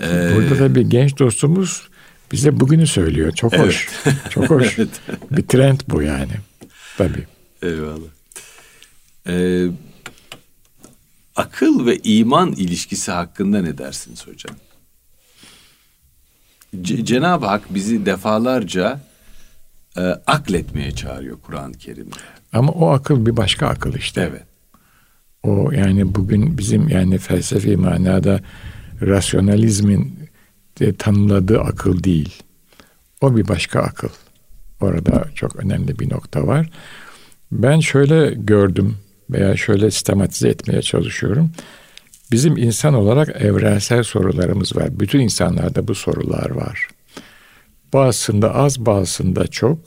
Ee... Burada da bir genç dostumuz bize bugünü söylüyor. Çok hoş. Evet. Çok hoş. evet. Bir trend bu yani. Tabii. Eyvallah. Ee, akıl ve iman ilişkisi hakkında ne dersiniz hocam? C- Cenab-ı Hak bizi defalarca e, akletmeye çağırıyor Kur'an-ı Kerim'de. Ama o akıl bir başka akıl işte. Evet. O yani bugün bizim yani felsefi manada rasyonalizmin de tanımladığı akıl değil. O bir başka akıl. Orada çok önemli bir nokta var. Ben şöyle gördüm veya şöyle sistematize etmeye çalışıyorum. Bizim insan olarak evrensel sorularımız var. Bütün insanlarda bu sorular var. Bazısında az, bazısında çok.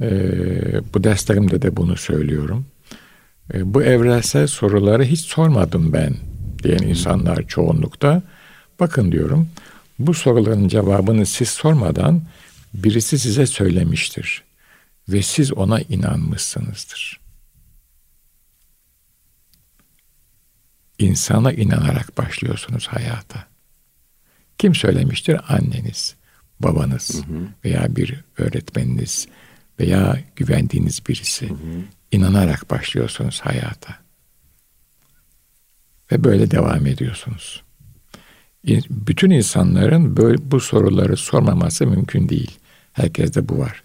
Ee, bu derslerimde de bunu söylüyorum. Ee, bu evrensel soruları hiç sormadım ben diyen insanlar çoğunlukta. Bakın diyorum, bu soruların cevabını siz sormadan birisi size söylemiştir. ve siz ona inanmışsınızdır. İnsana inanarak başlıyorsunuz hayata. Kim söylemiştir? Anneniz, babanız hı hı. veya bir öğretmeniniz veya güvendiğiniz birisi. Hı hı. İnanarak başlıyorsunuz hayata. Ve böyle devam ediyorsunuz. Bütün insanların böyle bu soruları sormaması mümkün değil. Herkeste bu var.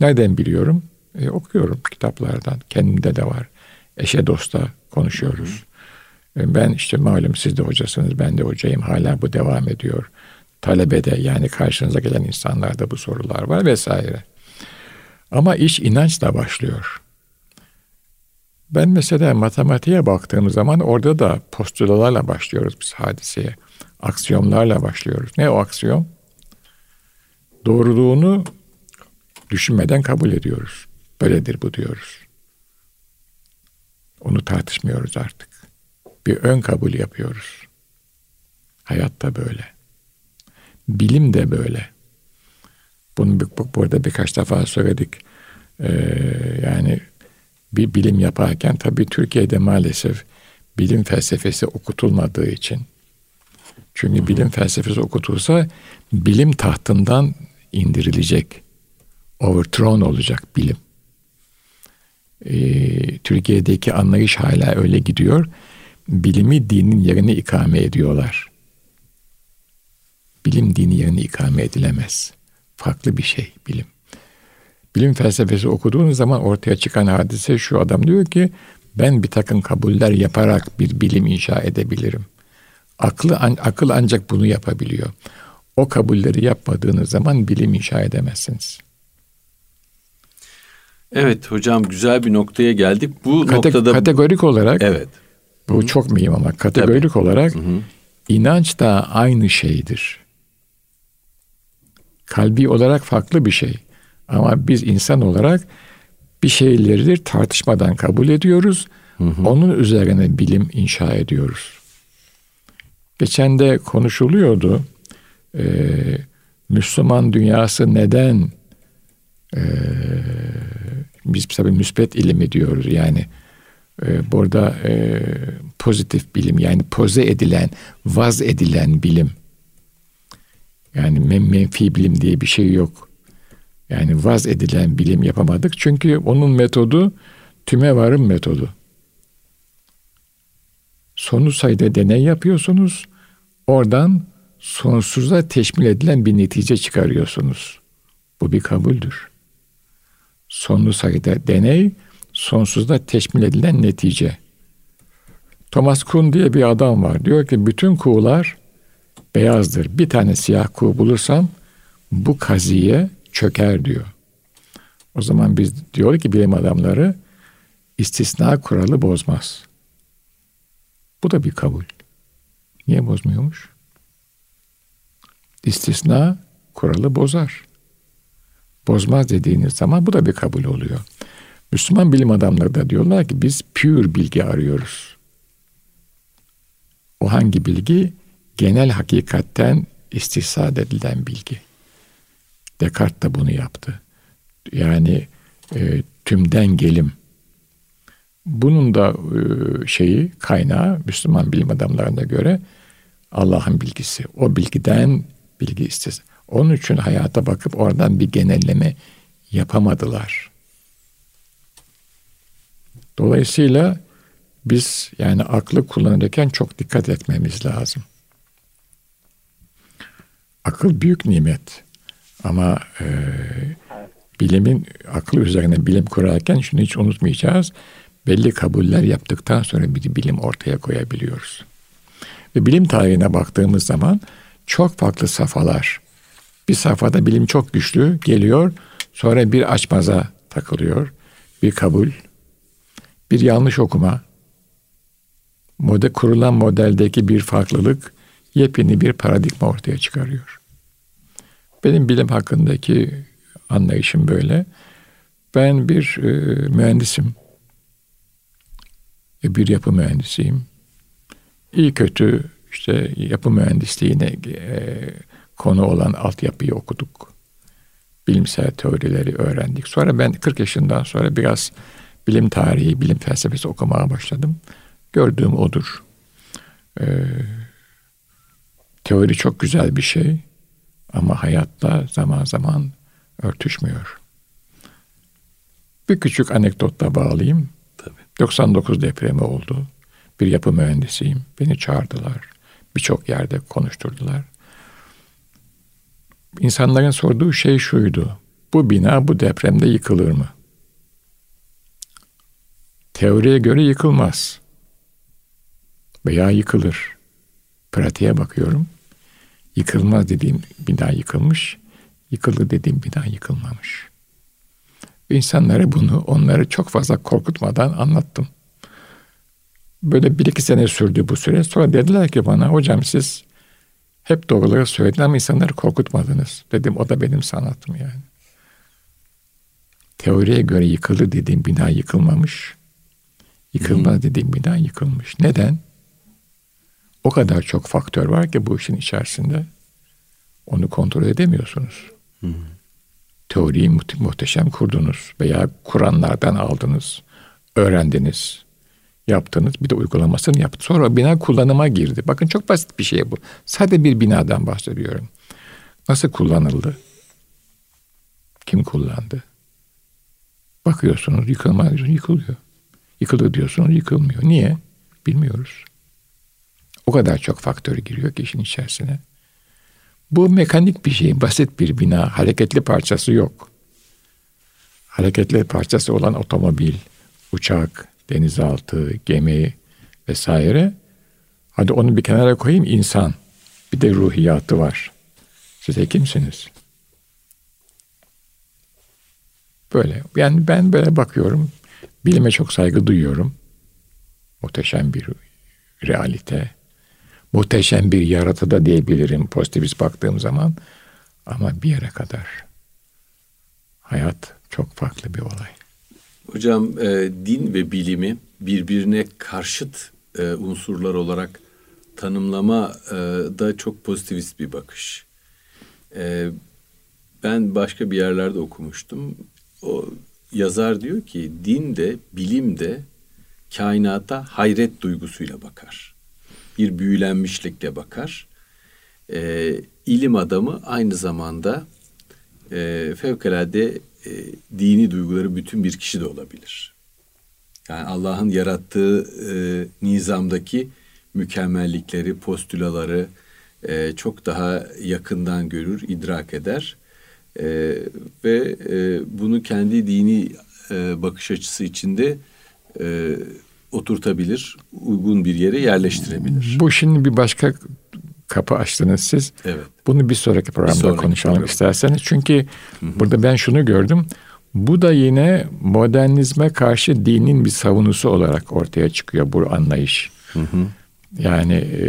Nereden biliyorum? E, okuyorum kitaplardan. Kendimde de var. Eşe dosta konuşuyoruz. E, ben işte malum siz de hocasınız, ben de hocayım. Hala bu devam ediyor. Talebede yani karşınıza gelen insanlarda bu sorular var vesaire. Ama iş inançla başlıyor. Ben mesela matematiğe baktığım zaman orada da postulalarla başlıyoruz biz hadiseye. Aksiyonlarla başlıyoruz. Ne o aksiyon? Doğruluğunu düşünmeden kabul ediyoruz. Böyledir bu diyoruz. Onu tartışmıyoruz artık. Bir ön kabul yapıyoruz. Hayatta böyle. Bilim de böyle. Bunu burada birkaç defa söyledik. Ee, yani bir bilim yaparken tabii Türkiye'de maalesef bilim felsefesi okutulmadığı için. Çünkü bilim felsefesi okutulsa bilim tahtından indirilecek. Overthrown olacak bilim. Ee, Türkiye'deki anlayış hala öyle gidiyor. Bilimi dinin yerine ikame ediyorlar. Bilim dini yerine ikame edilemez. Farklı bir şey bilim. Bilim felsefesi okuduğunuz zaman ortaya çıkan hadise şu adam diyor ki ben bir takım kabuller yaparak bir bilim inşa edebilirim. Aklı akıl ancak bunu yapabiliyor. O kabulleri yapmadığınız zaman bilim inşa edemezsiniz. Evet hocam güzel bir noktaya geldik. Bu Kate- noktada kategorik olarak Evet. Bu Hı-hı. çok mühim ama kategorik Tabii. olarak Hı-hı. inanç da aynı şeydir. Kalbi olarak farklı bir şey. Ama biz insan olarak bir şeyleri tartışmadan kabul ediyoruz. Hı hı. Onun üzerine bilim inşa ediyoruz. Geçen de konuşuluyordu. Ee, Müslüman dünyası neden e, biz tabii müspet ilimi diyoruz yani e, burada e, pozitif bilim yani poze edilen, vaz edilen bilim yani menfi bilim diye bir şey yok. Yani vaz edilen bilim yapamadık. Çünkü onun metodu tüme varım metodu. Sonu sayıda deney yapıyorsunuz. Oradan sonsuza teşmil edilen bir netice çıkarıyorsunuz. Bu bir kabuldür. Sonlu sayıda deney, sonsuzda teşmil edilen netice. Thomas Kuhn diye bir adam var. Diyor ki bütün kuğular beyazdır. Bir tane siyah kuğu bulursam bu kaziye çöker diyor. O zaman biz diyor ki bilim adamları istisna kuralı bozmaz. Bu da bir kabul. Niye bozmuyormuş? İstisna kuralı bozar. Bozmaz dediğiniz zaman bu da bir kabul oluyor. Müslüman bilim adamları da diyorlar ki biz pure bilgi arıyoruz. O hangi bilgi? Genel hakikatten istihsad edilen bilgi. Descartes de bunu yaptı. Yani e, tümden gelim. Bunun da e, şeyi kaynağı Müslüman bilim adamlarına göre Allah'ın bilgisi. O bilgiden bilgi istesin. Onun için hayata bakıp oradan bir genelleme yapamadılar. Dolayısıyla biz yani aklı kullanırken çok dikkat etmemiz lazım. Akıl büyük nimet. Ama e, bilimin aklı üzerine bilim kurarken şunu hiç unutmayacağız. Belli kabuller yaptıktan sonra bir bilim ortaya koyabiliyoruz. Ve bilim tarihine baktığımız zaman çok farklı safhalar. Bir safhada bilim çok güçlü geliyor, sonra bir açmaza takılıyor, bir kabul, bir yanlış okuma, model kurulan modeldeki bir farklılık yepyeni bir paradigma ortaya çıkarıyor. Benim bilim hakkındaki anlayışım böyle. Ben bir e, mühendisim. E, bir yapı mühendisiyim. İyi kötü işte yapı mühendisliğine e, konu olan altyapıyı okuduk. bilimsel teorileri öğrendik. Sonra ben 40 yaşından sonra biraz bilim tarihi, bilim felsefesi okumaya başladım. Gördüğüm odur. Ee, teori çok güzel bir şey ama hayatta zaman zaman örtüşmüyor. Bir küçük anekdotla bağlayayım. Tabii. 99 depremi oldu. Bir yapı mühendisiyim. Beni çağırdılar. Birçok yerde konuşturdular. İnsanların sorduğu şey şuydu. Bu bina bu depremde yıkılır mı? Teoriye göre yıkılmaz. Veya yıkılır. Pratiğe bakıyorum. Yıkılmaz dediğim bina yıkılmış. Yıkıldı dediğim bina yıkılmamış. İnsanlara bunu onları çok fazla korkutmadan anlattım. Böyle bir iki sene sürdü bu süre. Sonra dediler ki bana hocam siz hep doğruları söylediniz ama insanları korkutmadınız. Dedim o da benim sanatım yani. Teoriye göre yıkıldı dediğim bina yıkılmamış. Yıkılmaz hmm. dediğim bina yıkılmış. Neden? O kadar çok faktör var ki bu işin içerisinde. Onu kontrol edemiyorsunuz. Hmm. Teoriyi muhteşem kurdunuz veya kuranlardan aldınız, öğrendiniz, yaptınız. Bir de uygulamasını yaptı. Sonra bina kullanıma girdi. Bakın çok basit bir şey bu. Sadece bir binadan bahsediyorum. Nasıl kullanıldı? Kim kullandı? Bakıyorsunuz yıkılmaz yıkılıyor. Yıkılır diyorsunuz yıkılmıyor. Niye? Bilmiyoruz. O kadar çok faktör giriyor ki işin içerisine. Bu mekanik bir şey, basit bir bina, hareketli parçası yok. Hareketli parçası olan otomobil, uçak, denizaltı, gemi vesaire. Hadi onu bir kenara koyayım insan. Bir de ruhiyatı var. Siz kimsiniz? Böyle. Yani ben böyle bakıyorum. Bilime çok saygı duyuyorum. Muhteşem bir realite. Muhteşem bir yaratıda diyebilirim pozitivist baktığım zaman. Ama bir yere kadar. Hayat çok farklı bir olay. Hocam e, din ve bilimi birbirine karşıt e, unsurlar olarak tanımlama e, da çok pozitivist bir bakış. E, ben başka bir yerlerde okumuştum. O yazar diyor ki din de bilim de kainata hayret duygusuyla bakar. Bir büyülenmişlikle bakar. E, ilim adamı aynı zamanda e, fevkalade e, dini duyguları bütün bir kişi de olabilir. Yani Allah'ın yarattığı e, nizamdaki mükemmellikleri, postülaları e, çok daha yakından görür, idrak eder e, ve e, bunu kendi dini e, bakış açısı içinde e, oturtabilir, uygun bir yere yerleştirebilir. Bu şimdi bir başka kapı açtınız siz. Evet. Bunu bir sonraki programda bir sonraki konuşalım program. isterseniz. Çünkü Hı-hı. burada ben şunu gördüm. Bu da yine modernizme karşı dinin bir savunusu olarak ortaya çıkıyor bu anlayış. Hı hı. Yani e,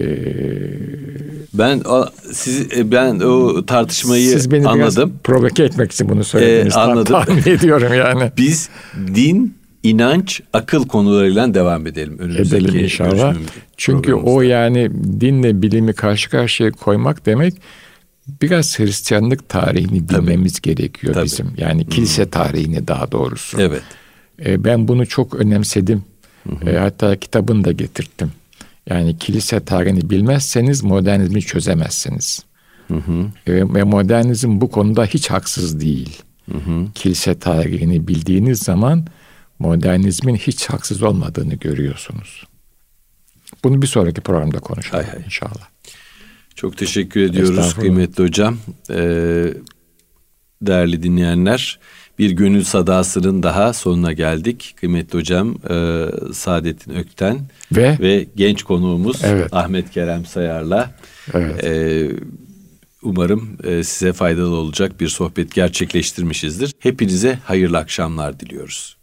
ben o, siz e, ben o tartışmayı siz beni anladım. Provoke etmek için bunu söylediniz. E, anladım. Tahmin ediyorum yani. Biz din inanç, akıl konularıyla devam edelim önümüzdeki Edelim inşallah. Çünkü o yani dinle bilimi karşı karşıya koymak demek biraz Hristiyanlık tarihini bilmemiz Tabii. gerekiyor Tabii. bizim. Yani kilise hmm. tarihini daha doğrusu. Evet. E, ben bunu çok önemsedim. Hı E, hatta kitabını da getirttim. Yani kilise tarihini bilmezseniz modernizmi çözemezsiniz. Hı hı. Ve modernizm bu konuda hiç haksız değil. Hı hı. Kilise tarihini bildiğiniz zaman modernizmin hiç haksız olmadığını görüyorsunuz. Bunu bir sonraki programda konuşalım hay hay. inşallah. Çok teşekkür ediyoruz kıymetli hocam. Ee, değerli dinleyenler bir gönül sadasının daha sonuna geldik. Kıymetli hocam e, Saadettin Ökten ve, ve genç konuğumuz evet. Ahmet Kerem Sayar'la evet. e, umarım e, size faydalı olacak bir sohbet gerçekleştirmişizdir. Hepinize hayırlı akşamlar diliyoruz.